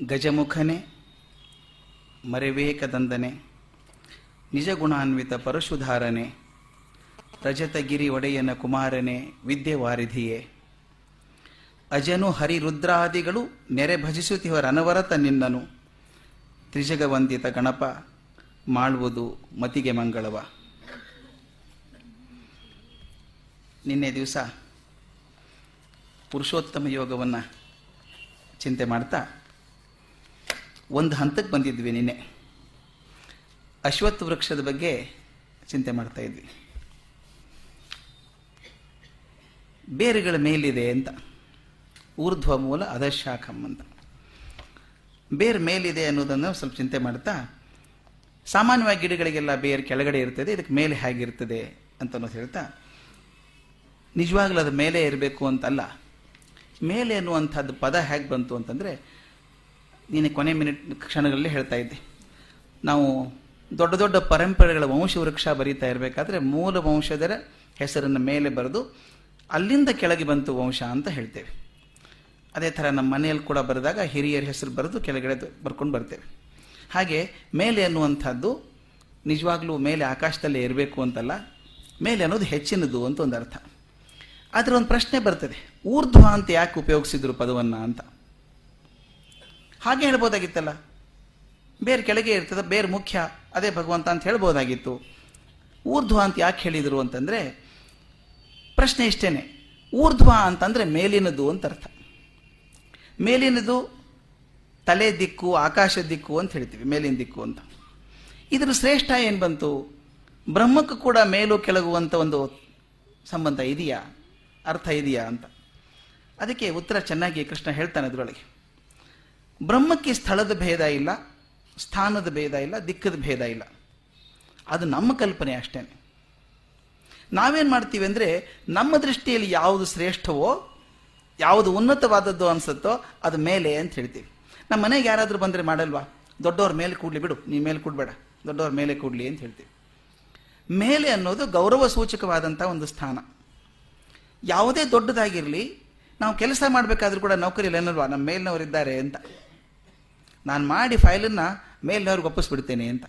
ಗಜಮುಖನೆ ಮರೆವೇಕದಂದನೆ ನಿಜ ಗುಣಾನ್ವಿತ ಪರಶುಧಾರನೆ, ರಜತಗಿರಿ ಒಡೆಯನ ಕುಮಾರನೆ, ವಿದ್ಯೆವಾರಿಧಿಯೇ. ಅಜನು ಹರಿರುದ್ರಾದಿಗಳು ನೆರೆ ಭಜಿಸುತ್ತಿವರ ಅನವರತ ನಿನ್ನನು. ತ್ರಿಜಗವಂದಿತ ಗಣಪ ಮಾಡುವುದು ಮತಿಗೆ ಮಂಗಳವ. ನಿನ್ನೆ ದಿವಸ ಪುರುಷೋತ್ತಮ ಯೋಗವನ್ನು ಚಿಂತೆ ಮಾಡ್ತಾ ಒಂದು ಹಂತಕ್ಕೆ ಬಂದಿದ್ವಿ ನಿನ್ನೆ. ಅಶ್ವತ್ಥ ವೃಕ್ಷದ ಬಗ್ಗೆ ಚಿಂತೆ ಮಾಡ್ತಾ ಇದ್ವಿ. ಬೇರುಗಳ ಮೇಲಿದೆ ಅಂತ. ಊರ್ಧ್ವ ಮೂಲ ಅಧಶಾಖಂ ಅಂತ. ಬೇರು ಮೇಲಿದೆ ಅನ್ನೋದನ್ನು ಸ್ವಲ್ಪ ಚಿಂತೆ ಮಾಡ್ತಾ, ಸಾಮಾನ್ಯವಾಗಿ ಗಿಡಗಳಿಗೆಲ್ಲ ಬೇರು ಕೆಳಗಡೆ ಇರ್ತದೆ, ಇದಕ್ಕೆ ಮೇಲೆ ಹೇಗಿರ್ತದೆ ಅಂತ ಅನ್ನೋದು ಹೇಳ್ತಾ, ನಿಜವಾಗ್ಲೂ ಅದು ಮೇಲೆ ಇರಬೇಕು ಅಂತಲ್ಲ. ಮೇಲೆ ಅನ್ನುವಂಥದ್ದು ಪದ ಹೇಗೆ ಬಂತು ಅಂತಂದರೆ ನೀನು ಕೊನೆ ಮಿನಿಟ್ ಕ್ಷಣಗಳಲ್ಲಿ ಹೇಳ್ತಾ ಇದ್ದೆ. ನಾವು ದೊಡ್ಡ ದೊಡ್ಡ ಪರಂಪರೆಗಳ ವಂಶವೃಕ್ಷ ಬರೀತಾ ಇರಬೇಕಾದ್ರೆ ಮೂಲ ವಂಶದರ ಹೆಸರನ್ನು ಮೇಲೆ ಬರೆದು ಅಲ್ಲಿಂದ ಕೆಳಗೆ ಬಂತು ವಂಶ ಅಂತ ಹೇಳ್ತೇವೆ. ಅದೇ ಥರ ನಮ್ಮ ಮನೆಯಲ್ಲಿ ಕೂಡ ಬರೆದಾಗ ಹಿರಿಯರ ಹೆಸರು ಬರೆದು ಕೆಳಗಡೆ ಬರ್ಕೊಂಡು ಬರ್ತೇವೆ. ಹಾಗೆ ಮೇಲೆ ಅನ್ನುವಂಥದ್ದು ನಿಜವಾಗ್ಲೂ ಮೇಲೆ ಆಕಾಶದಲ್ಲೇ ಇರಬೇಕು ಅಂತಲ್ಲ, ಮೇಲೆ ಅನ್ನೋದು ಹೆಚ್ಚಿನದು ಅಂತ ಒಂದು ಅರ್ಥ ಆದರೆ ಒಂದು ಪ್ರಶ್ನೆ ಬರ್ತದೆ, ಊರ್ಧ್ವ ಅಂತ ಯಾಕೆ ಉಪಯೋಗಿಸಿದ್ರು ಪದವನ್ನು ಅಂತ? ಹಾಗೆ ಹೇಳ್ಬೋದಾಗಿತ್ತಲ್ಲ? ಬೇರೆ ಕೆಳಗೆ ಇರ್ತದೆ, ಬೇರೆ ಮುಖ್ಯ, ಅದೇ ಭಗವಂತ ಅಂತ ಹೇಳ್ಬೋದಾಗಿತ್ತು. ಊರ್ಧ್ವ ಅಂತ ಯಾಕೆ ಹೇಳಿದರು ಅಂತಂದರೆ, ಪ್ರಶ್ನೆ ಇಷ್ಟೇನೆ. ಊರ್ಧ್ವ ಅಂತಂದರೆ ಮೇಲಿನದು ಅಂತ ಅರ್ಥ. ಮೇಲಿನದು ತಲೆ ದಿಕ್ಕು, ಆಕಾಶ ದಿಕ್ಕು ಅಂತ ಹೇಳ್ತೀವಿ, ಮೇಲಿನ ದಿಕ್ಕು ಅಂತ. ಇದರ ಶ್ರೇಷ್ಠ ಏನು ಬಂತು? ಬ್ರಹ್ಮಕ್ಕೂ ಕೂಡ ಮೇಲು ಕೆಳಗುವಂಥ ಒಂದು ಸಂಬಂಧ ಇದೆಯಾ? ಅರ್ಥ ಇದೆಯಾ ಅಂತ. ಅದಕ್ಕೆ ಉತ್ತರ ಚೆನ್ನಾಗಿ ಕೃಷ್ಣ ಹೇಳ್ತಾನೆ ಅದರೊಳಗೆ. ಬ್ರಹ್ಮಕ್ಕೆ ಸ್ಥಳದ ಭೇದ ಇಲ್ಲ, ಸ್ಥಾನದ ಭೇದ ಇಲ್ಲ, ದಿಕ್ಕದ ಭೇದ ಇಲ್ಲ. ಅದು ನಮ್ಮ ಕಲ್ಪನೆ ಅಷ್ಟೇ. ನಾವೇನು ಮಾಡ್ತೀವಿ ಅಂದರೆ, ನಮ್ಮ ದೃಷ್ಟಿಯಲ್ಲಿ ಯಾವುದು ಶ್ರೇಷ್ಠವೋ, ಯಾವುದು ಉನ್ನತವಾದದ್ದು ಅನಿಸುತ್ತೋ ಅದು ಮೇಲೆ ಅಂತ ಹೇಳ್ತೀವಿ. ನಮ್ಮ ಮನೆಗೆ ಯಾರಾದರೂ ಬಂದರೆ ಮಾಡಲ್ವಾ? ದೊಡ್ಡವ್ರ ಮೇಲೆ ಕೂಡಲಿ ಬಿಡು, ನೀ ಮೇಲೆ ಕೂಡಬೇಡ, ದೊಡ್ಡವ್ರ ಮೇಲೆ ಕೂಡಲಿ ಅಂತ ಹೇಳ್ತೀವಿ. ಮೇಲೆ ಅನ್ನೋದು ಗೌರವ ಸೂಚಕವಾದಂಥ ಒಂದು ಸ್ಥಾನ. ಯಾವುದೇ ದೊಡ್ಡದಾಗಿರಲಿ, ನಾವು ಕೆಲಸ ಮಾಡಬೇಕಾದ್ರೂ ಕೂಡ ನೌಕರಿಯಲ್ಲಿ ಏನಲ್ವಾ ನಮ್ಮ ಮೇಲಿನವರಿದ್ದಾರೆ ಅಂತ. ನಾನು ಮಾಡಿ ಫೈಲನ್ನು ಮೇಲಿನವ್ರಿಗೆ ಒಪ್ಪಿಸ್ಬಿಡ್ತೇನೆ ಅಂತ.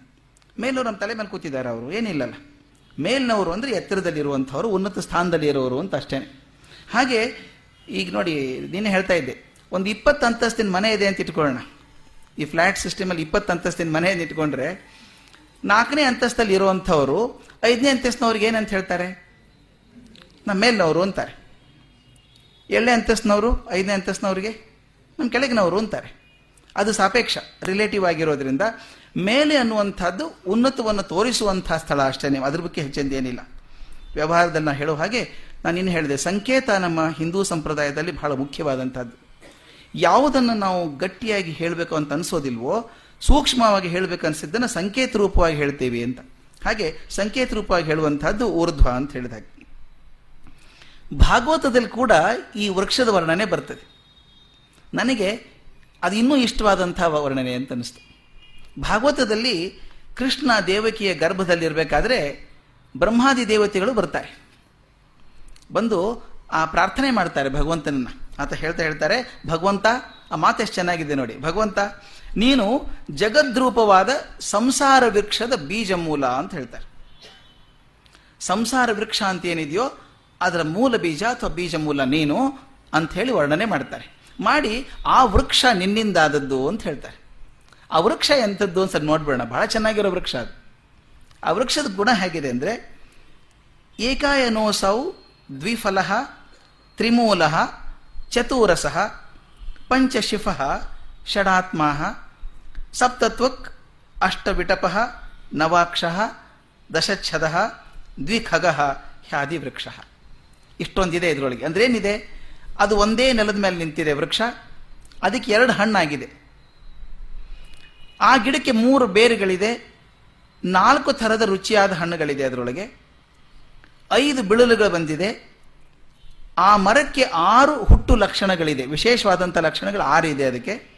ಮೇಲಿನವ್ರು ನಮ್ಮ ತಲೆ ಮೇಲೆ ಕೂತಿದ್ದಾರೆ ಅವರು, ಏನಿಲ್ಲಲ್ಲ. ಮೇಲಿನವರು ಅಂದರೆ ಎತ್ತರದಲ್ಲಿರುವಂಥವ್ರು, ಉನ್ನತ ಸ್ಥಾನದಲ್ಲಿ ಇರೋರು ಅಂತ ಅಷ್ಟೇ. ಹಾಗೆ, ಈಗ ನೋಡಿ ನೀನೇ ಹೇಳ್ತಾ ಇದ್ದೆ, ಒಂದು ಇಪ್ಪತ್ತು ಅಂತಸ್ತಿನ ಮನೆ ಇದೆ ಅಂತ ಇಟ್ಕೊಳ್ಳೋಣ. ಈ ಫ್ಲ್ಯಾಟ್ ಸಿಸ್ಟಮಲ್ಲಿ ಇಪ್ಪತ್ತು ಅಂತಸ್ತಿನ ಮನೆ ಇಟ್ಕೊಂಡ್ರೆ, ನಾಲ್ಕನೇ ಅಂತಸ್ತಲ್ಲಿ ಇರುವಂಥವರು, ಐದನೇ ಅಂತಸ್ತಿನವ್ರಿಗೆ ಏನಂತ ಹೇಳ್ತಾರೆ? ನಮ್ಮ ಮೇಲಿನವರು ಅಂತಾರೆ. ಏಳನೇ ಅಂತಸ್ತಿನವರು, ಐದನೇ ಅಂತಸ್ತಿನವ್ರಿಗೆ ನಮ್ಮ ಕೆಳಗಿನವರು ಅಂತಾರೆ. ಅದು ಸಾಪೇಕ್ಷ ರಿಲೇಟಿವ್ ಆಗಿರೋದ್ರಿಂದ ಮೇಲೆ ಅನ್ನುವಂಥದ್ದು ಉನ್ನತವನ್ನು ತೋರಿಸುವಂಥ ಸ್ಥಳ ಅಷ್ಟೇ ಅದ್ರ ಬಗ್ಗೆ ಹೆಚ್ಚಿಂದ ಏನಿಲ್ಲ. ವ್ಯವಹಾರದಲ್ಲಿ ನಾನು ಹೇಳೋ ಹಾಗೆ ನಾನು ಇನ್ನು ಹೇಳಿದೆ, ಸಂಕೇತ ನಮ್ಮ ಹಿಂದೂ ಸಂಪ್ರದಾಯದಲ್ಲಿ ಬಹಳ ಮುಖ್ಯವಾದಂಥದ್ದು. ಯಾವುದನ್ನು ನಾವು ಗಟ್ಟಿಯಾಗಿ ಹೇಳಬೇಕು ಅಂತ ಅನಿಸೋದಿಲ್ವೋ, ಸೂಕ್ಷ್ಮವಾಗಿ ಹೇಳಬೇಕು ಅನಿಸಿದ್ದನ್ನು ಸಂಕೇತ ರೂಪವಾಗಿ ಹೇಳ್ತೇವೆ ಅಂತ. ಹಾಗೆ ಸಂಕೇತ ರೂಪವಾಗಿ ಹೇಳುವಂಥದ್ದು ಊರ್ಧ್ವ ಅಂತ ಹೇಳಿದಾಗ ಭಾಗವತದಲ್ಲಿ ಕೂಡ ಈ ವೃಕ್ಷದ ವರ್ಣನೆ ಬರ್ತದೆ. ನನಗೆ ಅದು ಇನ್ನೂ ಇಷ್ಟವಾದಂಥ ವರ್ಣನೆ ಅಂತ ಅನಿಸ್ತು. ಭಾಗವತದಲ್ಲಿ ಕೃಷ್ಣ ದೇವಕಿಯ ಗರ್ಭದಲ್ಲಿರಬೇಕಾದ್ರೆ ಬ್ರಹ್ಮಾದಿ ದೇವತೆಗಳು ಬರ್ತಾರೆ. ಬಂದು ಆ ಪ್ರಾರ್ಥನೆ ಮಾಡ್ತಾರೆ ಭಗವಂತನನ್ನು. ಆತ ಹೇಳ್ತಾ ಹೇಳ್ತಾರೆ, ಭಗವಂತ, ಆ ಮಾತೆಷ್ಟು ಚೆನ್ನಾಗಿದೆ ನೋಡಿ. ಭಗವಂತ, ನೀನು ಜಗದ್ರೂಪವಾದ ಸಂಸಾರ ವೃಕ್ಷದ ಬೀಜ ಮೂಲ ಅಂತ ಹೇಳ್ತಾರೆ. ಸಂಸಾರ ವೃಕ್ಷ ಅಂತ ಏನಿದೆಯೋ, ಅದರ ಮೂಲ ಬೀಜ ಅಥವಾ ಬೀಜ ಮೂಲ ನೀನು ಅಂತ ಹೇಳಿ ವರ್ಣನೆ ಮಾಡ್ತಾರೆ. ಮಾಡಿ ಆ ವೃಕ್ಷ ನಿನ್ನಿಂದಾದದ್ದು ಅಂತ ಹೇಳ್ತಾರೆ. ಆ ವೃಕ್ಷ ಎಂಥದ್ದು ಅಂತ ನೋಡ್ಬೇಡ ಬಹಳ ಚೆನ್ನಾಗಿರೋ ವೃಕ್ಷ ಅದು. ಆ ವೃಕ್ಷದ ಗುಣ ಹೇಗಿದೆ ಅಂದರೆ ಏಕಾಯನೋಸೌ ದ್ವಿಫಲ ತ್ರಿಮೂಲ ಚತುರಸ ಪಂಚಶಿಫ ಷಡಾತ್ಮ ಸಪ್ತತ್ವಕ್ ಅಷ್ಟವಿಟಪ ನವಾಕ್ಷ ದಶಚ್ಛದ ದ್ವಿಖಗ ಹ್ಯಾದಿ ವೃಕ್ಷ ಇಷ್ಟೊಂದಿದೆ ಇದರೊಳಗೆ. ಅಂದ್ರೆ ಏನಿದೆ ಅದು ಒಂದೇ ನೆಲದ ಮೇಲೆ ನಿಂತಿದೆ ವೃಕ್ಷ. ಅದಕ್ಕೆ ಎರಡು ಹಣ್ಣಾಗಿದೆ. ಆ ಗಿಡಕ್ಕೆ ಮೂರು ಬೇರುಗಳಿದೆ. ನಾಲ್ಕು ಥರದ ರುಚಿಯಾದ ಹಣ್ಣುಗಳಿದೆ ಅದರೊಳಗೆ. ಐದು ಬಿಳಲುಗಳು ಬಂದಿದೆ. ಆ ಮರಕ್ಕೆ ಆರು ಹುಟ್ಟು ಲಕ್ಷಣಗಳಿದೆ. ವಿಶೇಷವಾದಂಥ ಲಕ್ಷಣಗಳು ಆರು ಇದೆ ಅದಕ್ಕೆ.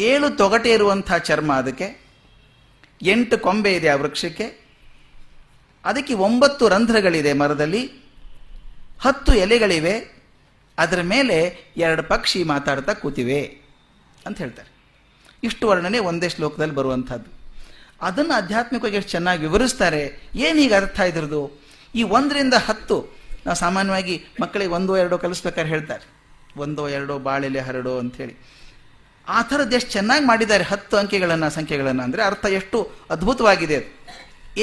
ಏಳು ತೊಗಟೆ ಇರುವಂಥ ಚರ್ಮ ಅದಕ್ಕೆ. ಎಂಟು ಕೊಂಬೆ ಇದೆ ಆ ವೃಕ್ಷಕ್ಕೆ. ಅದಕ್ಕೆ ಒಂಬತ್ತು ರಂಧ್ರಗಳಿದೆ ಮರದಲ್ಲಿ. ಹತ್ತು ಎಲೆಗಳಿವೆ. ಅದರ ಮೇಲೆ ಎರಡು ಪಕ್ಷಿ ಮಾತಾಡ್ತಾ ಕೂತಿವೆ ಅಂತ ಹೇಳ್ತಾರೆ. ಇಷ್ಟು ವರ್ಣನೆ ಒಂದೇ ಶ್ಲೋಕದಲ್ಲಿ ಬರುವಂಥದ್ದು. ಅದನ್ನು ಆಧ್ಯಾತ್ಮಿಕವಾಗಿ ಎಷ್ಟು ಚೆನ್ನಾಗಿ ವಿವರಿಸ್ತಾರೆ ಈಗ ಅರ್ಥ ಇದ್ರದ್ದು? ಈ ಒಂದರಿಂದ ಹತ್ತು, ನಾವು ಸಾಮಾನ್ಯವಾಗಿ ಮಕ್ಕಳಿಗೆ ಒಂದೋ ಎರಡೋ ಕಲಿಸ್ಬೇಕಾದ್ರೆ ಹೇಳ್ತಾರೆ. ಒಂದೋ ಎರಡೋ ಬಾಳೆಲೆ ಹರಡೋ ಅಂಥೇಳಿ. ಆ ಥರದ್ದು ಎಷ್ಟು ಚೆನ್ನಾಗಿ ಮಾಡಿದ್ದಾರೆ ಹತ್ತು ಅಂಕೆಗಳನ್ನು, ಸಂಖ್ಯೆಗಳನ್ನು ಅಂದರೆ ಅರ್ಥ ಎಷ್ಟು ಅದ್ಭುತವಾಗಿದೆ ಅದು.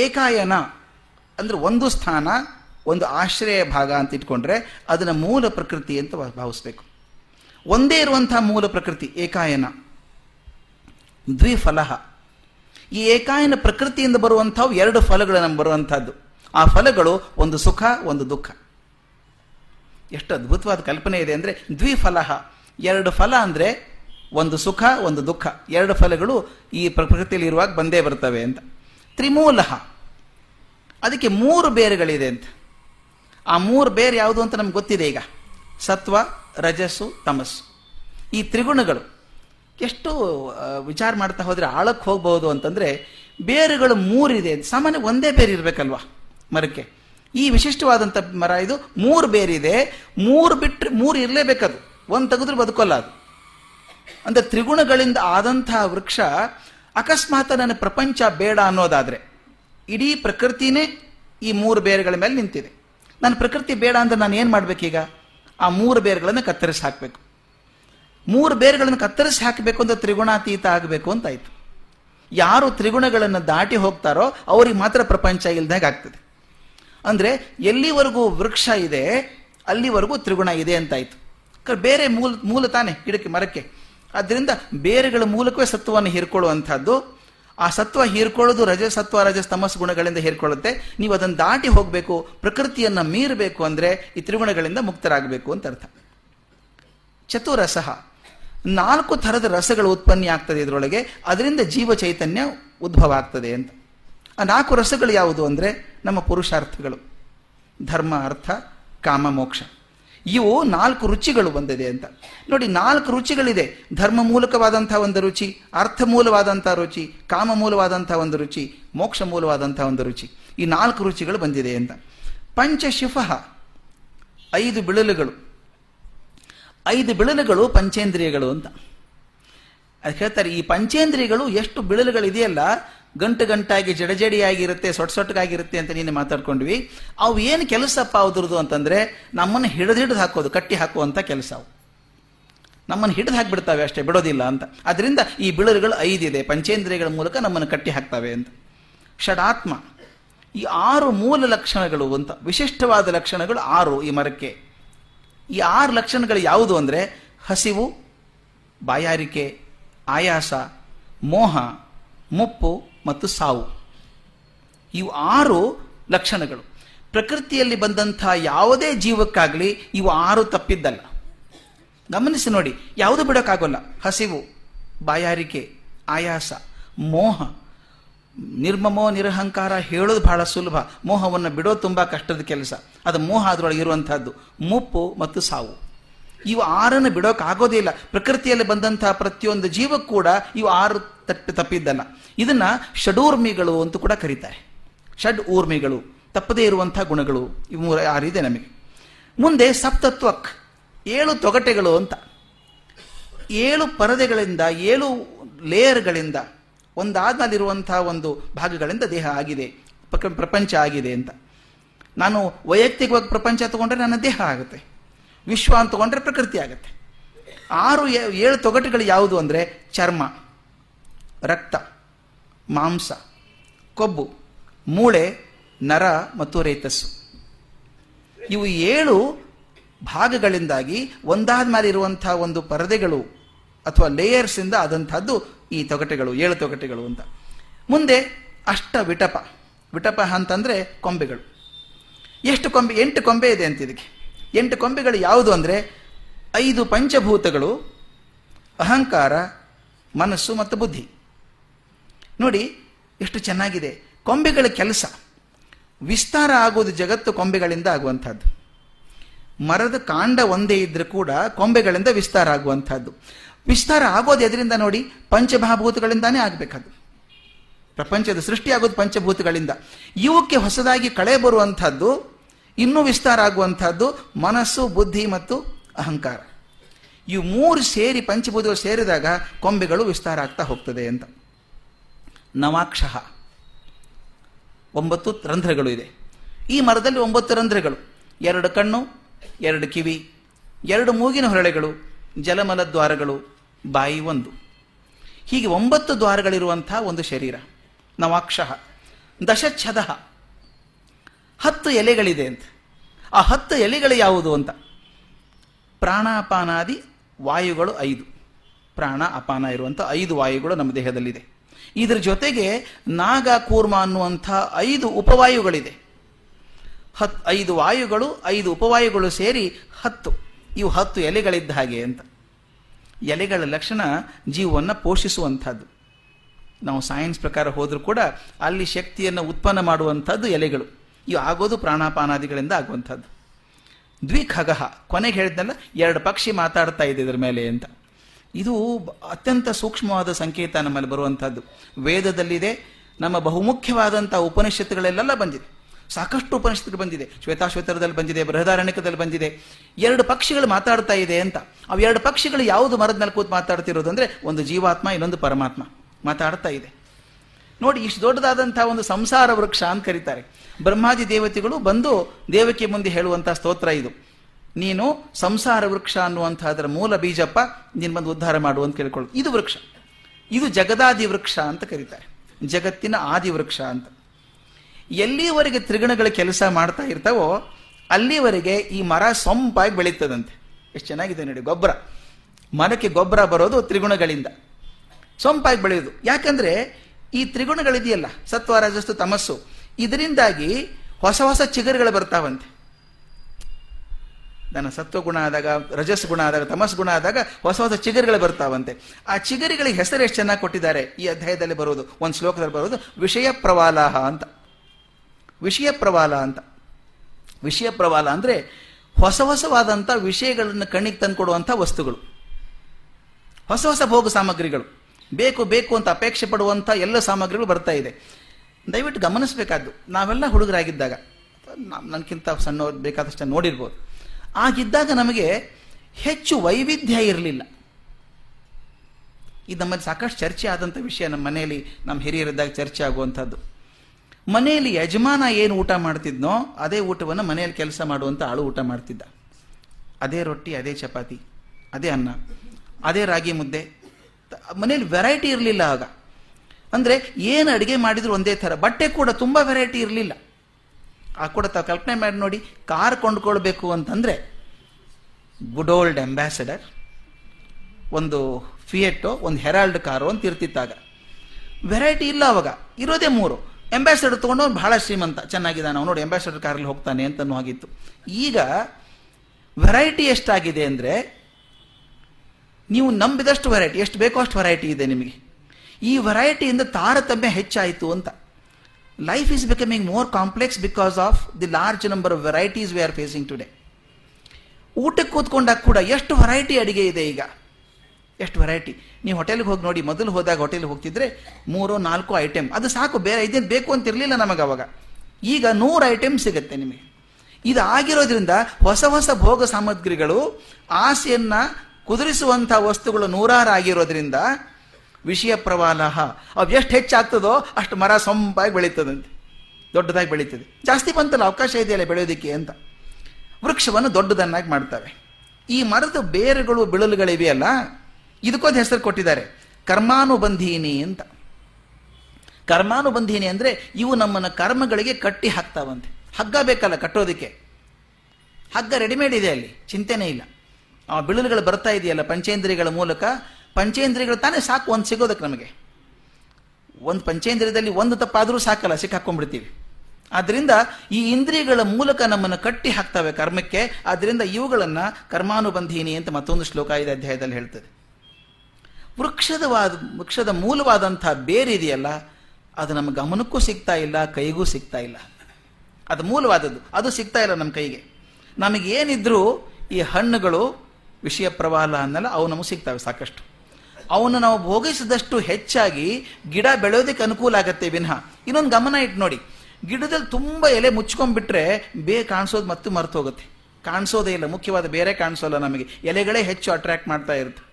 ಏಕಾಯನ ಅಂದರೆ ಒಂದು ಸ್ಥಾನ ಒಂದು ಆಶ್ರಯ ಭಾಗ ಅಂತ ಇಟ್ಕೊಂಡ್ರೆ ಅದನ್ನು ಮೂಲ ಪ್ರಕೃತಿ ಅಂತ ಭಾವಿಸ್ಬೇಕು. ಒಂದೇ ಇರುವಂತಹ ಮೂಲ ಪ್ರಕೃತಿ, ಏಕಾಯನ. ದ್ವಿಫಲಹ. ಈ ಏಕಾಯನ ಪ್ರಕೃತಿಯಿಂದ ಬರುವಂಥವು ಎರಡು ಫಲಗಳು ನಮ್ಗೆ ಬರುವಂಥದ್ದು. ಆ ಫಲಗಳು ಒಂದು ಸುಖ, ಒಂದು ದುಃಖ. ಎಷ್ಟು ಅದ್ಭುತವಾದ ಕಲ್ಪನೆ ಇದೆ ಅಂದರೆ ದ್ವಿಫಲಹ. ಎರಡು ಫಲ ಅಂದರೆ ಒಂದು ಸುಖ, ಒಂದು ದುಃಖ. ಎರಡು ಫಲಗಳು ಈ ಪ್ರಕೃತಿಯಲ್ಲಿ ಇರುವಾಗ ಬಂದೇ ಬರ್ತವೆ ಅಂತ. ತ್ರಿಮೂಲ ಅದಕ್ಕೆ ಮೂರು ಬೇರುಗಳಿದೆ ಅಂತ. ಆ ಮೂರು ಬೇರು ಯಾವುದು ಅಂತ ನಮ್ಗೆ ಗೊತ್ತಿದೆ ಈಗ. ಸತ್ವ, ರಜಸ್ಸು, ತಮಸ್ಸು. ಈ ತ್ರಿಗುಣಗಳು ಎಷ್ಟು ವಿಚಾರ ಮಾಡ್ತಾ ಹೋದರೆ ಆಳಕ್ಕೆ ಹೋಗ್ಬೋದು ಅಂತಂದರೆ ಬೇರುಗಳು ಮೂರಿದೆ. ಸಾಮಾನ್ಯ ಒಂದೇ ಬೇರೆ ಇರಬೇಕಲ್ವಾ ಮರಕ್ಕೆ? ಈ ವಿಶಿಷ್ಟವಾದಂಥ ಮರ ಇದು ಮೂರು ಬೇರಿದೆ. ಮೂರು ಬಿಟ್ಟರೆ ಮೂರು ಇರಲೇಬೇಕದು. ಒಂದು ತೆಗೆದ್ರೆ ಬದುಕೋಲ್ಲ ಅದು. ಅಂದರೆ ತ್ರಿಗುಣಗಳಿಂದ ಆದಂತಹ ವೃಕ್ಷ ಅಕಸ್ಮಾತ್ ನನ್ನ ಪ್ರಪಂಚ ಬೇಡ ಅನ್ನೋದಾದರೆ ಇಡೀ ಪ್ರಕೃತಿನೇ ಈ ಮೂರು ಬೇರುಗಳ ಮೇಲೆ ನಿಂತಿದೆ. ನನ್ನ ಪ್ರಕೃತಿ ಬೇಡ ಅಂದ್ರೆ ನಾನು ಏನು ಮಾಡಬೇಕೀಗ ಆ ಮೂರು ಬೇರುಗಳನ್ನು ಕತ್ತರಿಸಿ ಹಾಕಬೇಕು. ಮೂರು ಬೇರುಗಳನ್ನು ಕತ್ತರಿಸಿ ಹಾಕಬೇಕು ಅಂತ ತ್ರಿಗುಣಾತೀತ ಆಗಬೇಕು ಅಂತ ಆಯ್ತು. ಯಾರು ತ್ರಿಗುಣಗಳನ್ನು ದಾಟಿ ಹೋಗ್ತಾರೋ ಅವ್ರಿಗೆ ಮಾತ್ರ ಪ್ರಪಂಚ ಇಲ್ದಾಗ ಆಗ್ತದೆ. ಅಂದರೆ ಎಲ್ಲಿವರೆಗೂ ವೃಕ್ಷ ಇದೆ, ಅಲ್ಲಿವರೆಗೂ ತ್ರಿಗುಣ ಇದೆ ಅಂತಾಯಿತು ಬೇರೆ ಮೂಲ ಮೂಲ ತಾನೆ, ಗಿಡಕ್ಕೆ ಮರಕ್ಕೆ. ಆದ್ದರಿಂದ ಬೇರೆಗಳ ಮೂಲಕವೇ ಸತ್ವವನ್ನು ಹೀರ್ಕೊಳ್ಳುವಂಥದ್ದು ಆ ಸತ್ವ ಹೀರ್ಕೊಳ್ಳೋದು ರಜ, ಸತ್ವ, ರಜ ಗುಣಗಳಿಂದ ಹೀರ್ಕೊಳ್ಳುತ್ತೆ. ನೀವು ಅದನ್ನು ದಾಟಿ ಹೋಗಬೇಕು, ಪ್ರಕೃತಿಯನ್ನು ಮೀರಬೇಕು ಅಂದರೆ ಈ ತ್ರಿಗುಣಗಳಿಂದ ಮುಕ್ತರಾಗಬೇಕು ಅಂತ ಅರ್ಥ. ಚತುರಸಹ. ನಾಲ್ಕು ಥರದ ರಸಗಳು ಉತ್ಪನ್ನ ಆಗ್ತದೆ ಇದರೊಳಗೆ, ಅದರಿಂದ ಜೀವ ಚೈತನ್ಯ ಉದ್ಭವ ಆಗ್ತದೆ ಅಂತ. ಆ ನಾಲ್ಕು ರಸಗಳು ಯಾವುದು ಅಂದರೆ ನಮ್ಮ ಪುರುಷಾರ್ಥಗಳು. ಧರ್ಮ, ಅರ್ಥ, ಕಾಮ, ಮೋಕ್ಷ. ಇವು ನಾಲ್ಕು ರುಚಿಗಳು ಬಂದಿದೆ ಅಂತ. ನೋಡಿ, ನಾಲ್ಕು ರುಚಿಗಳಿದೆ. ಧರ್ಮ ಮೂಲಕವಾದಂಥ ಒಂದು ರುಚಿ ಅರ್ಥ ಮೂಲವಾದಂತಹ ರುಚಿ ಕಾಮ ಮೂಲವಾದಂತಹ ಒಂದು ರುಚಿ ಮೋಕ್ಷ ಮೂಲವಾದಂಥ ಒಂದು ರುಚಿ. ಈ ನಾಲ್ಕು ರುಚಿಗಳು ಬಂದಿದೆ ಅಂತ. ಪಂಚಶಿಫಃ ಐದು ಬಿಳಲುಗಳು. ಐದು ಬಿಳಲುಗಳು ಪಂಚೇಂದ್ರಿಯಗಳು ಅಂತ. ಅದು ಹೇಳ್ತಾರೆ, ಈ ಪಂಚೇಂದ್ರಿಯಗಳು ಎಷ್ಟು ಬಿಳಲುಗಳಿದೆಯಲ್ಲ ಗಂಟು ಗಂಟಾಗಿ ಜಡಜಡಿಯಾಗಿರುತ್ತೆ ಸೊಟ್ ಸೊಟ್ಟಗಾಗಿರುತ್ತೆ ಅಂತ ನೀನು ಮಾತಾಡ್ಕೊಂಡ್ವಿ. ಅವು ಏನು ಕೆಲಸಪ್ಪ ಅವ್ರದ್ದು ಅಂತಂದ್ರೆ, ನಮ್ಮನ್ನು ಹಿಡಿದು ಹಿಡಿದು ಹಾಕೋದು, ಕಟ್ಟಿ ಹಾಕುವಂಥ ಕೆಲಸ ಅವು. ನಮ್ಮನ್ನು ಹಿಡಿದು ಹಾಕಿಬಿಡ್ತಾವೆ ಅಷ್ಟೇ, ಬಿಡೋದಿಲ್ಲ ಅಂತ. ಅದರಿಂದ ಈ ಬಿಳರುಗಳು ಐದಿದೆ, ಪಂಚೇಂದ್ರಿಯಗಳ ಮೂಲಕ ನಮ್ಮನ್ನು ಕಟ್ಟಿ ಹಾಕ್ತವೆ ಅಂತ. ಷಡಾತ್ಮ. ಈ ಆರು ಮೂಲ ಲಕ್ಷಣಗಳು ಅಂತ, ವಿಶಿಷ್ಟವಾದ ಲಕ್ಷಣಗಳು ಆರು ಈ ಮರಕ್ಕೆ. ಈ ಆರು ಲಕ್ಷಣಗಳು ಯಾವುದು ಅಂದರೆ, ಹಸಿವು, ಬಾಯಾರಿಕೆ, ಆಯಾಸ, ಮೋಹ, ಮುಪ್ಪು ಮತ್ತು ಸಾವು. ಇವು ಆರು ಲಕ್ಷಣಗಳು. ಪ್ರಕೃತಿಯಲ್ಲಿ ಬಂದಂಥ ಯಾವುದೇ ಜೀವಕ್ಕಾಗಲಿ ಇವು ಆರು ತಪ್ಪಿದ್ದಲ್ಲ. ಗಮನಿಸಿ ನೋಡಿ, ಯಾವುದು ಬಿಡೋಕ್ಕಾಗೋಲ್ಲ. ಹಸಿವು, ಬಾಯಾರಿಕೆ, ಆಯಾಸ, ಮೋಹ. ನಿರ್ಮಮೋ, ನಿರಹಂಕಾರ ಹೇಳೋದು ಬಹಳ ಸುಲಭ. ಮೋಹವನ್ನು ಬಿಡೋದು ತುಂಬ ಕಷ್ಟದ ಕೆಲಸ. ಅದು ಮೋಹ ಅದರೊಳಗೆ ಇರುವಂತಹದ್ದು ಮುಪ್ಪು ಮತ್ತು ಸಾವು. ಇವು ಆರನ್ನು ಬಿಡೋಕ್ಕಾಗೋದಿಲ್ಲ ಪ್ರಕೃತಿಯಲ್ಲಿ ಬಂದಂತಹ ಪ್ರತಿಯೊಂದು ಜೀವಕ್ಕೂ ಕೂಡ ಇವು ಆರು ತಪ್ಪಿ ತಪ್ಪಿದ್ದಲ್ಲ. ಇದನ್ನು ಷಡೂರ್ಮಿಗಳು ಅಂತ ಕೂಡ ಕರೀತಾರೆ. ಷಡ್ ಊರ್ಮಿಗಳು, ತಪ್ಪದೇ ಇರುವಂಥ ಗುಣಗಳು ಇವು ಮೂರ ಆರಿದೆ ನಮಗೆ. ಮುಂದೆ ಸಪ್ತತ್ವಕ್, ಏಳು ತೊಗಟೆಗಳು ಅಂತ. ಏಳು ಪರದೆಗಳಿಂದ, ಏಳು ಲೇಯರ್ಗಳಿಂದ ಒಂದಾದ್ಮೇಲಿರುವಂತಹ ಒಂದು ಭಾಗಗಳಿಂದ ದೇಹ ಆಗಿದೆ ಪ್ರಪಂಚ ಆಗಿದೆ ಅಂತ. ನಾನು ವೈಯಕ್ತಿಕವಾಗಿ ಪ್ರಪಂಚ ತಗೊಂಡ್ರೆ ನನ್ನ ದೇಹ ಆಗುತ್ತೆ. ವಿಶ್ವ ಅಂತ ತಗೊಂಡ್ರೆ ಪ್ರಕೃತಿ ಆಗುತ್ತೆ. ಆರು ಏಳು ತೊಗಟೆಗಳು ಯಾವುದು ಅಂದರೆ ಚರ್ಮ, ರಕ್ತ, ಮಾಂಸ, ಕೊಬ್ಬು, ಮೂಳೆ, ನರ ಮತ್ತು ರೇತಸ್ಸು. ಇವು ಏಳು ಭಾಗಗಳಿಂದಾಗಿ ಒಂದಾದ ಮೇಲೆ ಇರುವಂತಹ ಒಂದು ಪರದೆಗಳು ಅಥವಾ ಲೇಯರ್ಸ್ ಇಂದ ಆದಂತಹದ್ದು ಈ ತೊಗಟೆಗಳು, ಏಳು ತೊಗಟೆಗಳು ಅಂತ. ಮುಂದೆ ಅಷ್ಟ ವಿಟಪ. ವಿಟಪ ಅಂತಂದ್ರೆ ಕೊಂಬೆಗಳು. ಎಷ್ಟು ಕೊಂಬೆ ಎಂಟು ಕೊಂಬೆ ಇದೆ ಅಂತ ಇದಕ್ಕೆ. ಎಂಟು ಕೊಂಬೆಗಳು ಯಾವುದು ಅಂದರೆ ಐದು ಪಂಚಭೂತಗಳು, ಅಹಂಕಾರ, ಮನಸ್ಸು ಮತ್ತು ಬುದ್ಧಿ. ನೋಡಿ, ಎಷ್ಟು ಚೆನ್ನಾಗಿದೆ. ಕೊಂಬೆಗಳ ಕೆಲಸ. ವಿಸ್ತಾರ ಆಗೋದು ಜಗತ್ತು ಕೊಂಬೆಗಳಿಂದ ಆಗುವಂಥದ್ದು. ಮರದ ಕಾಂಡ ಒಂದೇ ಇದ್ರೂ ಕೂಡ ಕೊಂಬೆಗಳಿಂದ ವಿಸ್ತಾರ ಆಗುವಂಥದ್ದು. ವಿಸ್ತಾರ ಆಗೋದು ಎದರಿಂದ ನೋಡಿ, ಪಂಚಮಹಾಭೂತಗಳಿಂದಾನೇ ಆಗಬೇಕದು ಪ್ರಪಂಚದ ಸೃಷ್ಟಿಯಾಗೋದು ಪಂಚಭೂತಗಳಿಂದ. ಇವಕ್ಕೆ ಹೊಸದಾಗಿ ಕಳೆ ಬರುವಂಥದ್ದು ಇನ್ನೂ ವಿಸ್ತಾರ ಆಗುವಂಥದ್ದು ಮನಸ್ಸು, ಬುದ್ಧಿ ಮತ್ತು ಅಹಂಕಾರ. ಇವು ಮೂರು ಸೇರಿ ಪಂಚಭೂತಗಳು ಸೇರಿದಾಗ ಕೊಂಬೆಗಳು ವಿಸ್ತಾರ ಆಗ್ತಾ ಹೋಗ್ತದೆ ಅಂತ. ನವಾಕ್ಷ ಒಂಬತ್ತು ರಂಧ್ರಗಳು ಇದೆ. ಈ ಮರದಲ್ಲಿ ಒಂಬತ್ತು ರಂಧ್ರಗಳು. ಎರಡು ಕಣ್ಣು, ಎರಡು ಕಿವಿ, ಎರಡು ಮೂಗಿನ ಹೊರಳೆಗಳು, ಜಲಮಲ ದ್ವಾರಗಳು, ಬಾಯಿ ಒಂದು. ಹೀಗೆ ಒಂಬತ್ತು ದ್ವಾರಗಳಿರುವಂಥ ಒಂದು ಶರೀರ. ನವಾಕ್ಷ ದಶಚ್ಛದ ಹತ್ತು ಎಲೆಗಳಿದೆ ಅಂತ. ಆ ಹತ್ತು ಎಲೆಗಳು ಯಾವುದು ಅಂತ? ಪ್ರಾಣಾಪಾನಾದಿ ವಾಯುಗಳು ಐದು. ಪ್ರಾಣ ಅಪಾನ ಇರುವಂಥ ಐದು ವಾಯುಗಳು ನಮ್ಮ ದೇಹದಲ್ಲಿದೆ. ಇದರ ಜೊತೆಗೆ ನಾಗ, ಕೂರ್ಮ ಅನ್ನುವಂಥ ಐದು ಉಪವಾಯುಗಳಿದೆ. ಹತ್, ಐದು ವಾಯುಗಳು, ಐದು ಉಪವಾಯುಗಳು ಸೇರಿ ಹತ್ತು. ಇವು ಹತ್ತು ಎಲೆಗಳಿದ್ದ ಹಾಗೆ ಅಂತ. ಎಲೆಗಳ ಲಕ್ಷಣ ಜೀವವನ್ನು ಪೋಷಿಸುವಂಥದ್ದು. ನಾವು ಸೈನ್ಸ್ ಪ್ರಕಾರ ಹೋದರೂ ಕೂಡ ಅಲ್ಲಿ ಶಕ್ತಿಯನ್ನು ಉತ್ಪನ್ನ ಮಾಡುವಂಥದ್ದು ಎಲೆಗಳು. ಇವು ಆಗೋದು ಪ್ರಾಣಾಪಾನಾದಿಗಳಿಂದ ಆಗುವಂಥದ್ದು. ದ್ವಿಖಗಹ ಕೊನೆಗೆ ಹೇಳಿದ್ನಲ್ಲ, ಎರಡು ಪಕ್ಷಿ ಮಾತಾಡ್ತಾ ಇದೆ ಇದರ ಮೇಲೆ ಅಂತ. ಇದು ಅತ್ಯಂತ ಸೂಕ್ಷ್ಮವಾದ ಸಂಕೇತ ನಮ್ಮಲ್ಲಿ ಬರುವಂಥದ್ದು. ವೇದದಲ್ಲಿದೆ, ನಮ್ಮ ಬಹುಮುಖ್ಯವಾದಂಥ ಉಪನಿಷತ್ತುಗಳೆಲ್ಲ ಬಂದಿದೆ. ಸಾಕಷ್ಟು ಉಪನಿಷತ್ತುಗಳು ಬಂದಿದೆ. ಶ್ವೇತಾಶ್ವೇತರದಲ್ಲಿ ಬಂದಿದೆ, ಬೃಹದಾರಣ್ಯಕದಲ್ಲಿ ಬಂದಿದೆ. ಎರಡು ಪಕ್ಷಿಗಳು ಮಾತಾಡ್ತಾ ಇದೆ ಅಂತ. ಅವು ಎರಡು ಪಕ್ಷಿಗಳು ಯಾವುದು ಮರದ ಮೇಲೆ ಕೂತು ಮಾತಾಡ್ತಿರೋದು ಅಂದರೆ ಒಂದು ಜೀವಾತ್ಮ, ಇನ್ನೊಂದು ಪರಮಾತ್ಮ ಮಾತಾಡ್ತಾ ಇದೆ. ನೋಡಿ, ಇಷ್ಟು ದೊಡ್ಡದಾದಂತಹ ಒಂದು ಸಂಸಾರ ವೃಕ್ಷ ಅಂತ ಕರೀತಾರೆ. ಬ್ರಹ್ಮಾದಿ ದೇವತೆಗಳು ಬಂದು ದೇವಕ್ಕೆ ಮುಂದೆ ಹೇಳುವಂತಹ ಸ್ತೋತ್ರ ಇದು. ನೀನು ಸಂಸಾರ ವೃಕ್ಷ ಅನ್ನುವಂಥದ್ರ ಮೂಲ ಬೀಜಪ್ಪ, ನೀನು ಬಂದು ಉದ್ಧಾರ ಮಾಡು ಅಂತ ಇದು ವೃಕ್ಷ. ಇದು ಜಗದಾದಿ ವೃಕ್ಷ ಅಂತ ಕರೀತಾರೆ. ಜಗತ್ತಿನ ಆದಿ ವೃಕ್ಷ ಅಂತ. ಎಲ್ಲಿವರೆಗೆ ತ್ರಿಗುಣಗಳ ಕೆಲಸ ಮಾಡ್ತಾ ಇರ್ತಾವೋ, ಅಲ್ಲಿವರೆಗೆ ಈ ಮರ ಸೊಂಪಾಗಿ ಬೆಳೀತದಂತೆ. ಎಷ್ಟು ಚೆನ್ನಾಗಿದೆ ನೋಡಿ, ಗೊಬ್ಬರ. ಮರಕ್ಕೆ ಗೊಬ್ಬರ ಬರೋದು ತ್ರಿಗುಣಗಳಿಂದ. ಸೊಂಪಾಗಿ ಬೆಳೆಯೋದು. ಯಾಕಂದ್ರೆ ಈ ತ್ರಿಗುಣಗಳಿದೆಯಲ್ಲ ಸತ್ವ ರಜಸ್ಸು ತಮಸ್ಸು. ಇದರಿಂದಾಗಿ ಹೊಸ ಹೊಸ ಚಿಗರುಗಳು ಬರ್ತಾವಂತೆ. ನನ್ನ ಸತ್ವಗುಣ ಆದಾಗ ರಜಸ್ ಗುಣ ಆದಾಗ ತಮಸ್ ಗುಣ ಆದಾಗ ಹೊಸ ಹೊಸ ಚಿಗರುಗಳು ಬರ್ತಾವಂತೆ. ಆ ಚಿಗರಿಗಳಿಗೆ ಹೆಸರು ಎಷ್ಟು ಚೆನ್ನಾಗಿ ಕೊಟ್ಟಿದ್ದಾರೆ? ಈ ಅಧ್ಯಾಯದಲ್ಲಿ ಬರೋದು ಒಂದು ಶ್ಲೋಕದಲ್ಲಿ ಬರೋದು ವಿಷಯ ಪ್ರವಾಲಹ ಅಂತ. ವಿಷಯ ಪ್ರವಾಲ ಅಂತ. ವಿಷಯ ಪ್ರವಾಲ ಅಂದರೆ ಹೊಸ ಹೊಸವಾದಂಥ ವಿಷಯಗಳನ್ನು ಕಣ್ಣಿಗೆ ತಂದುಕೊಡುವಂಥ ವಸ್ತುಗಳು. ಹೊಸ ಹೊಸ ಭೋಗ ಸಾಮಗ್ರಿಗಳು. ಬೇಕು ಬೇಕು ಅಂತ ಅಪೇಕ್ಷೆ ಪಡುವಂಥ ಎಲ್ಲ ಸಾಮಗ್ರಿಗಳು ಬರ್ತಾ ಇದೆ. ದಯವಿಟ್ಟು ಗಮನಿಸಬೇಕಾದ್ದು, ನಾವೆಲ್ಲ ಹುಡುಗರಾಗಿದ್ದಾಗ ನನಗಿಂತ ಸಣ್ಣವ್ರು ಬೇಕಾದಷ್ಟು ನೋಡಿರ್ಬೋದು. ಆಗಿದ್ದಾಗ ನಮಗೆ ಹೆಚ್ಚು ವೈವಿಧ್ಯ ಇರಲಿಲ್ಲ. ಇದು ನಮ್ಮಲ್ಲಿ ಸಾಕಷ್ಟು ಚರ್ಚೆ ಆದಂಥ ವಿಷಯ, ನಮ್ಮ ಮನೆಯಲ್ಲಿ ನಮ್ಮ ಹಿರಿಯರಿದ್ದಾಗ ಚರ್ಚೆ ಆಗುವಂಥದ್ದು. ಮನೆಯಲ್ಲಿ ಯಜಮಾನ ಏನು ಊಟ ಮಾಡ್ತಿದ್ನೋ, ಅದೇ ಊಟವನ್ನು ಮನೆಯಲ್ಲಿ ಕೆಲಸ ಮಾಡುವಂಥ ಆಳು ಊಟ ಮಾಡ್ತಿದ್ದ. ಅದೇ ರೊಟ್ಟಿ, ಅದೇ ಚಪಾತಿ, ಅದೇ ಅನ್ನ, ಅದೇ ರಾಗಿ ಮುದ್ದೆ ಮನೇಲಿ ವೆರೈಟಿ ಇರಲಿಲ್ಲ ಆಗ. ಅಂದರೆ ಏನು ಅಡುಗೆ ಮಾಡಿದ್ರು ಒಂದೇ ಥರ. ಬಟ್ಟೆ ಕೂಡ ತುಂಬ ವೆರೈಟಿ ಇರಲಿಲ್ಲ. ಆ ಕೂಡ ತಾವು ಕಲ್ಪನೆ ಮಾಡಿ ನೋಡಿ, ಕಾರ್ ಕೊಂಡ್ಕೊಳ್ಬೇಕು ಅಂತಂದರೆ ಗುಡ್ ಓಲ್ಡ್ ಅಂಬಾಸಡರ್ ಒಂದು ಫಿಯೆಟ್ಟು ಒಂದು ಹೆರಾಲ್ಡ್ ಕಾರು ಅಂತ ಇರ್ತಿತ್ತಾಗ. ವೆರೈಟಿ ಇಲ್ಲ ಅವಾಗ. ಇರೋದೇ ಮೂರು. ಅಂಬಾಸಡರ್ ತೊಗೊಂಡು ಬಹಳ ಶ್ರೀಮಂತ. ಚೆನ್ನಾಗಿದ್ದಾನೆ ನಾವು ನೋಡಿ ಎಂಬಾಸಡರ್ ಕಾರಲ್ಲಿ ಹೋಗ್ತಾನೆ ಅಂತ ಆಗಿತ್ತು ಈಗ ವೆರೈಟಿ ಎಷ್ಟಾಗಿದೆ ಅಂದರೆ ನೀವು ನಂಬಿದಷ್ಟು ವೆರೈಟಿ ಎಷ್ಟು ಬೇಕೋ ಅಷ್ಟು ವೆರೈಟಿ ಇದೆ ನಿಮಗೆ. ಈ ವೆರೈಟಿಯಿಂದ ತಾರತಮ್ಯ ಹೆಚ್ಚಾಯಿತು ಅಂತ. Life is becoming more complex because of the large number of varieties we are facing today ಊಟಕ್ಕೆ ಕೂತ್ಕೊಂಡಾಗ ಕೂಡ ಎಷ್ಟು ವೆರೈಟಿ ಅಡಿಗೆ ಇದೆ ಈಗ? ಎಷ್ಟು ವೆರೈಟಿ ನೀವು ಹೋಟೆಲ್ಗೆ ಹೋಗಿ ನೋಡಿ, ಮೊದಲು ಹೋದಾಗ ಹೋಟೆಲ್ಗೆ ಹೋಗ್ತಿದ್ರೆ ಮೂರು, ನಾಲ್ಕು ಐಟಮ್ ಅದು ಸಾಕು, ಬೇರೆ ಇದೇನು ಬೇಕು ಅಂತ ಇರಲಿಲ್ಲ ನಮಗೆ ಅವಾಗ. ಈಗ ನೂರು ಐಟಮ್ ಸಿಗುತ್ತೆ ನಿಮಗೆ. ಇದು ಆಗಿರೋದ್ರಿಂದ ಹೊಸ ಹೊಸ ಭೋಗ ಸಾಮಗ್ರಿಗಳು, ಆಸೆಯನ್ನ ಕುದುರಿಸುವಂಥ ವಸ್ತುಗಳು ನೂರಾರು ಆಗಿರೋದ್ರಿಂದ ವಿಷಯ ಪ್ರವಾಹ ಅವು ಎಷ್ಟು ಹೆಚ್ಚಾಗ್ತದೋ ಅಷ್ಟು ಮರ ಸೊಂಪಾಗಿ ಬೆಳೀತದಂತೆ. ದೊಡ್ಡದಾಗಿ ಬೆಳೀತದೆ. ಜಾಸ್ತಿ ಬಂತಲ್ಲ, ಅವಕಾಶ ಇದೆಯಲ್ಲ ಬೆಳೆಯೋದಕ್ಕೆ ಅಂತ. ವೃಕ್ಷವನ್ನು ದೊಡ್ಡದನ್ನಾಗಿ ಮಾಡ್ತವೆ ಈ ಮರದ ಬೇರುಗಳು ಬಿಳಲುಗಳಿವೆಯಲ್ಲ ಇದಕ್ಕೊಂದು ಹೆಸರು ಕೊಟ್ಟಿದ್ದಾರೆ. ಕರ್ಮಾನುಬಂಧೀನಿ ಅಂತ. ಕರ್ಮಾನುಬಂಧೀನಿ ಅಂದರೆ ಇವು ನಮ್ಮನ್ನು ಕರ್ಮಗಳಿಗೆ ಕಟ್ಟಿ ಹಾಕ್ತಾವಂತೆ. ಹಗ್ಗ ಬೇಕಲ್ಲ ಕಟ್ಟೋದಕ್ಕೆ. ಹಗ್ಗ ರೆಡಿಮೇಡ್ ಇದೆ ಅಲ್ಲಿ, ಚಿಂತೆನೇ ಇಲ್ಲ. ಆ ಬಿಳಲುಗಳು ಬರ್ತಾ ಇದೆಯಲ್ಲ ಪಂಚೇಂದ್ರಿಯಗಳ ಮೂಲಕ, ಪಂಚೇಂದ್ರಿಯಗಳು ತಾನೇ ಸಾಕು, ಒಂದು ಸಿಗೋದಕ್ಕೆ ನಮಗೆ. ಒಂದು ಪಂಚೇಂದ್ರಿಯದಲ್ಲಿ ಒಂದು ತಪ್ಪಾದರೂ ಸಾಕಲ್ಲ, ಸಿಕ್ಕಾಕೊಂಡ್ಬಿಡ್ತೀವಿ. ಆದ್ದರಿಂದ ಈ ಇಂದ್ರಿಯಗಳ ಮೂಲಕ ನಮ್ಮನ್ನು ಕಟ್ಟಿ ಹಾಕ್ತವೆ ಕರ್ಮಕ್ಕೆ. ಆದ್ದರಿಂದ ಇವುಗಳನ್ನು ಕರ್ಮಾನುಬಂಧೀನಿ ಅಂತ ಮತ್ತೊಂದು ಶ್ಲೋಕ ಇದೆ ಅಧ್ಯಾಯದಲ್ಲಿ ಹೇಳ್ತದೆ. ವೃಕ್ಷದವಾದ, ವೃಕ್ಷದ ಮೂಲವಾದಂಥ ಬೇರಿದೆಯಲ್ಲ ಅದು ನಮ್ಮ ಗಮನಕ್ಕೂ ಸಿಗ್ತಾ ಇಲ್ಲ, ಕೈಗೂ ಸಿಗ್ತಾ ಇಲ್ಲ. ಅದು ಮೂಲವಾದದ್ದು, ಅದು ಸಿಗ್ತಾ ಇಲ್ಲ ನಮ್ಮ ಕೈಗೆ. ನಮಗೇನಿದ್ರೂ ಈ ಹಣ್ಣುಗಳು ವಿಷಯ ಪ್ರವಾಹ ಅನ್ನಲ್ಲ, ಅವು ನಮಗೆ ಸಿಗ್ತವೆ ಸಾಕಷ್ಟು. ಅವನು ನಾವು ಭೋಗಿಸಿದಷ್ಟು ಹೆಚ್ಚಾಗಿ ಗಿಡ ಬೆಳೆಯೋದಕ್ಕೆ ಅನುಕೂಲ ಆಗತ್ತೆ ವಿನಃ. ಇನ್ನೊಂದು ಗಮನ ಇಟ್ಟು ನೋಡಿ. ಗಿಡದಲ್ಲಿ ತುಂಬ ಎಲೆ ಮುಚ್ಕೊಂಡ್ಬಿಟ್ರೆ ಬೇ ಕಾಣಿಸೋದು ಮತ್ತೆ ಮರ್ತು ಹೋಗುತ್ತೆ ಕಾಣಿಸೋದೇ ಇಲ್ಲ, ಮುಖ್ಯವಾದ ಬೇರೆ ಕಾಣಿಸೋಲ್ಲ ನಮಗೆ. ಎಲೆಗಳೇ ಹೆಚ್ಚು ಅಟ್ರಾಕ್ಟ್ ಮಾಡ್ತಾ ಇರುತ್ತೆ.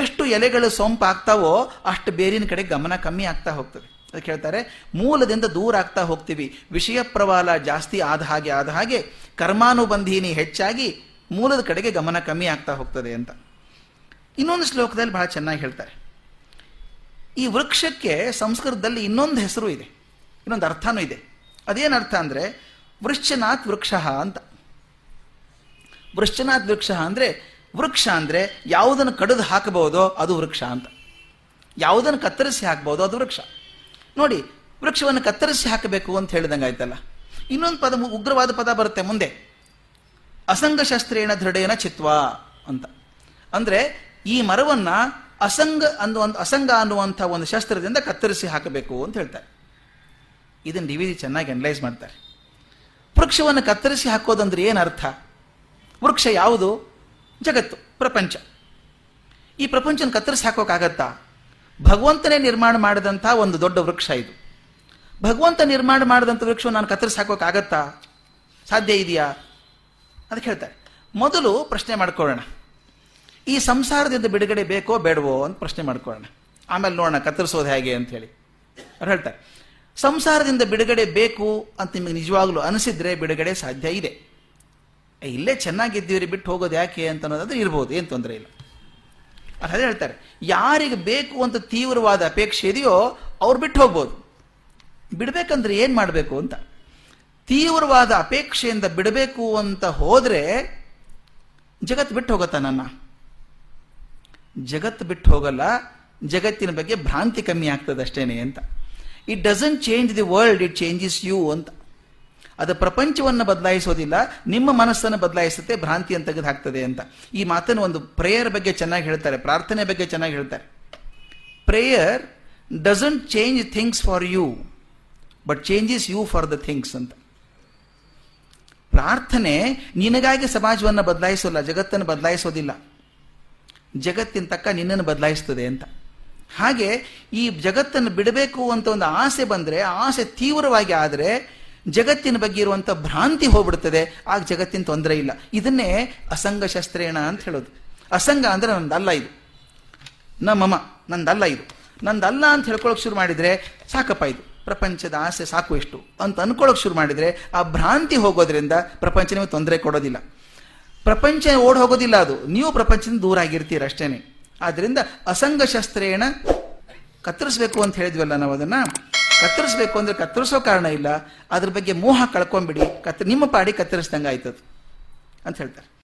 ಎಷ್ಟು ಎಲೆಗಳು ಸೊಂಪು ಆಗ್ತಾವೋ ಅಷ್ಟು ಬೇರಿನ ಕಡೆ ಗಮನ ಕಮ್ಮಿ ಆಗ್ತಾ ಹೋಗ್ತದೆ. ಅದಕ್ಕೆ ಹೇಳ್ತಾರೆ, ಮೂಲದಿಂದ ದೂರ ಆಗ್ತಾ ಹೋಗ್ತೀವಿ. ವಿಷಯ ಪ್ರವಾಲ ಜಾಸ್ತಿ ಆದ ಹಾಗೆ ಆದ ಹಾಗೆ ಕರ್ಮಾನುಬಂಧೀನಿ ಹೆಚ್ಚಾಗಿ ಮೂಲದ ಕಡೆಗೆ ಗಮನ ಕಮ್ಮಿ ಆಗ್ತಾ ಹೋಗ್ತದೆ ಅಂತ. ಇನ್ನೊಂದು ಶ್ಲೋಕದಲ್ಲಿ ಬಹಳ ಚೆನ್ನಾಗಿ ಹೇಳ್ತಾರೆ. ಈ ವೃಕ್ಷಕ್ಕೆ ಸಂಸ್ಕೃತದಲ್ಲಿ ಇನ್ನೊಂದು ಹೆಸರು ಇದೆ. ಇನ್ನೊಂದು ಅರ್ಥನೂ ಇದೆ. ಅದೇನು ಅರ್ಥ ಅಂದರೆ ವೃಶ್ಚನಾಥ್ ವೃಕ್ಷ ಅಂತ. ವೃಶ್ಚನಾಥ್ ವೃಕ್ಷ ಅಂದರೆ ವೃಕ್ಷ ಅಂದರೆ ಯಾವುದನ್ನು ಕಡಿದು ಹಾಕಬಹುದೋ ಅದು ವೃಕ್ಷ ಅಂತ. ಯಾವುದನ್ನು ಕತ್ತರಿಸಿ ಹಾಕಬಹುದು ಅದು ವೃಕ್ಷ. ನೋಡಿ, ವೃಕ್ಷವನ್ನು ಕತ್ತರಿಸಿ ಹಾಕಬೇಕು ಅಂತ ಹೇಳಿದಂಗೆ ಆಯ್ತಲ್ಲ ಇನ್ನೊಂದು ಪದ ಉಗ್ರವಾದ ಪದ ಬರುತ್ತೆ ಮುಂದೆ. ಅಸಂಗ ಶಸ್ತ್ರೇಣ ದೃಢೇನ ಚಿತ್ವ ಅಂತ. ಅಂದರೆ ಈ ಮರವನ್ನ ಅಸಂಗ ಅನ್ನುವಂಥ ಅಸಂಗ ಅನ್ನುವಂಥ ಒಂದು ಶಸ್ತ್ರದಿಂದ ಕತ್ತರಿಸಿ ಹಾಕಬೇಕು ಅಂತ ಹೇಳ್ತಾರೆ. ಇದನ್ನು ಡಿ ವಿ ಚೆನ್ನಾಗಿ ಅನಲೈಸ್ ಮಾಡ್ತಾರೆ. ವೃಕ್ಷವನ್ನು ಕತ್ತರಿಸಿ ಹಾಕೋದಂದ್ರೆ ಏನು ಅರ್ಥ? ವೃಕ್ಷ ಯಾವುದು? ಜಗತ್ತು, ಪ್ರಪಂಚ. ಈ ಪ್ರಪಂಚನ ಕತ್ತರಿಸಿ ಹಾಕೋಕ್ಕಾಗತ್ತಾ ಭಗವಂತನೇ ನಿರ್ಮಾಣ ಮಾಡಿದಂಥ ಒಂದು ದೊಡ್ಡ ವೃಕ್ಷ ಇದು. ಭಗವಂತ ನಿರ್ಮಾಣ ಮಾಡಿದಂಥ ವೃಕ್ಷವನ್ನು ನಾನು ಕತ್ತರಿಸಿ ಹಾಕೋಕ್ಕಾಗತ್ತಾ ಸಾಧ್ಯ ಇದೆಯಾ? ಅದಕ್ಕೆ ಹೇಳ್ತಾರೆ, ಮೊದಲು ಪ್ರಶ್ನೆ ಮಾಡ್ಕೊಳ್ಳೋಣ. ಈ ಸಂಸಾರದಿಂದ ಬಿಡುಗಡೆ ಬೇಕೋ ಬೇಡವೋ ಅಂತ ಪ್ರಶ್ನೆ ಮಾಡ್ಕೊಳ್ಳೋಣ. ಆಮೇಲೆ ನೋಡೋಣ ಕತ್ತರಿಸೋದು ಹೇಗೆ ಅಂತ ಹೇಳಿ. ಅವ್ರು ಹೇಳ್ತಾರೆ, ಸಂಸಾರದಿಂದ ಬಿಡುಗಡೆ ಬೇಕು ಅಂತ ನಿಮಗೆ ನಿಜವಾಗ್ಲೂ ಅನಿಸಿದ್ರೆ ಬಿಡುಗಡೆ ಸಾಧ್ಯ ಇದೆ. ಇಲ್ಲೇ ಚೆನ್ನಾಗಿದ್ದೀರಿ ಬಿಟ್ಟು ಹೋಗೋದು ಯಾಕೆ ಅಂತ ಅನ್ನೋದಾದ್ರೆ ಇರ್ಬೋದು, ಏನು ತೊಂದರೆ ಇಲ್ಲ. ಅದೇ ಹೇಳ್ತಾರೆ, ಯಾರಿಗೆ ಬೇಕು ಅಂತ ತೀವ್ರವಾದ ಅಪೇಕ್ಷೆ ಇದೆಯೋ ಅವ್ರು ಬಿಟ್ಟು ಹೋಗ್ಬೋದು. ಬಿಡಬೇಕಂದ್ರೆ ಏನು ಮಾಡಬೇಕು ಅಂತ. ತೀವ್ರವಾದ ಅಪೇಕ್ಷೆಯಿಂದ ಬಿಡಬೇಕು ಅಂತ ಹೋದರೆ ಜಗತ್ತು ಬಿಟ್ಟು ಹೋಗುತ್ತಾ ನನ್ನ. ಜಗತ್ತು ಬಿಟ್ಟು ಹೋಗಲ್ಲ, ಜಗತ್ತಿನ ಬಗ್ಗೆ ಭ್ರಾಂತಿ ಕಮ್ಮಿ ಆಗ್ತದೆ ಅಷ್ಟೇನೆ ಅಂತ. It doesn't change the world it changes you ಅಂತ. ಅದು ಪ್ರಪಂಚವನ್ನು ಬದಲಾಯಿಸೋದಿಲ್ಲ, ನಿಮ್ಮ ಮನಸ್ಸನ್ನು ಬದಲಾಯಿಸುತ್ತೆ ಭ್ರಾಂತಿಯನ್ನು ತೆಗೆದು ಹಾಕ್ತದೆ ಅಂತ. ಈ ಮಾತನ್ನು ಒಂದು ಪ್ರೇಯರ್ ಬಗ್ಗೆ ಚೆನ್ನಾಗಿ ಹೇಳ್ತಾರೆ, ಪ್ರಾರ್ಥನೆ ಬಗ್ಗೆ ಚೆನ್ನಾಗಿ ಹೇಳ್ತಾರೆ. Prayer doesn't change things for you but changes you for the things ಅಂತ. ಪ್ರಾರ್ಥನೆ ನಿನಗಾಗಿ ಸಮಾಜವನ್ನು ಬದಲಾಯಿಸೋಲ್ಲ, ಜಗತ್ತನ್ನು ಬದಲಾಯಿಸೋದಿಲ್ಲ. ಜಗತ್ತಿನ ತಕ್ಕ ನಿನ್ನನ್ನು ಬದಲಾಯಿಸ್ತದೆ ಅಂತ. ಹಾಗೆ ಈ ಜಗತ್ತನ್ನು ಬಿಡಬೇಕು ಅಂತ ಒಂದು ಆಸೆ ಬಂದರೆ ಆಸೆ ತೀವ್ರವಾಗಿ ಆದರೆ ಜಗತ್ತಿನ ಬಗ್ಗೆ ಇರುವಂಥ ಭ್ರಾಂತಿ ಹೋಗ್ಬಿಡ್ತದೆ, ಆಗ ಜಗತ್ತಿನ ತೊಂದರೆ ಇಲ್ಲ. ಇದನ್ನೇ ಅಸಂಗ ಶಸ್ತ್ರೇಣ ಅಂತ ಹೇಳೋದು. ಅಸಂಗ ಅಂದರೆ ನಂದಲ್ಲ ಇದು. ನಮ್ಮಮ್ಮ ನಂದಲ್ಲ ಇದು. ನಂದಲ್ಲ ಅಂತ ಹೇಳ್ಕೊಳಕ್ ಶುರು ಮಾಡಿದರೆ ಸಾಕಪ್ಪ ಇದು. ಪ್ರಪಂಚದ ಆಸೆ ಸಾಕು ಎಷ್ಟು? ಅಂತ ಅನ್ಕೊಳಕ್ ಶುರು ಮಾಡಿದರೆ ಆ ಭ್ರಾಂತಿ ಹೋಗೋದ್ರಿಂದ ಪ್ರಪಂಚ ನಿಮಗೆ ತೊಂದರೆ ಕೊಡೋದಿಲ್ಲ. ಪ್ರಪಂಚ ಓಡ್ ಹೋಗೋದಿಲ್ಲ ಅದು. ನೀವು ಪ್ರಪಂಚದಿಂದ ದೂರ ಆಗಿರ್ತೀರ ಅಷ್ಟೇನೆ. ಆದ್ದರಿಂದ ಅಸಂಗ ಶಸ್ತ್ರೇಣ ಕತ್ತರಿಸ್ಬೇಕು ಅಂತ ಹೇಳಿದ್ವಲ್ಲ ನಾವು ಅದನ್ನ? ಕತ್ತರಿಸ್ಬೇಕು ಅಂದ್ರೆ ಕತ್ತರಿಸೋ ಕಾರಣ ಇಲ್ಲ. ಅದ್ರ ಬಗ್ಗೆ ಮೋಹ ಕಳ್ಕೊಂಬಿಡಿ. ಕತ್ ನಿಮ್ಮ ಪಾಡಿ ಕತ್ತರಿಸ್ದಂಗೆ ಆಯ್ತದು ಅಂತ ಹೇಳ್ತಾರೆ.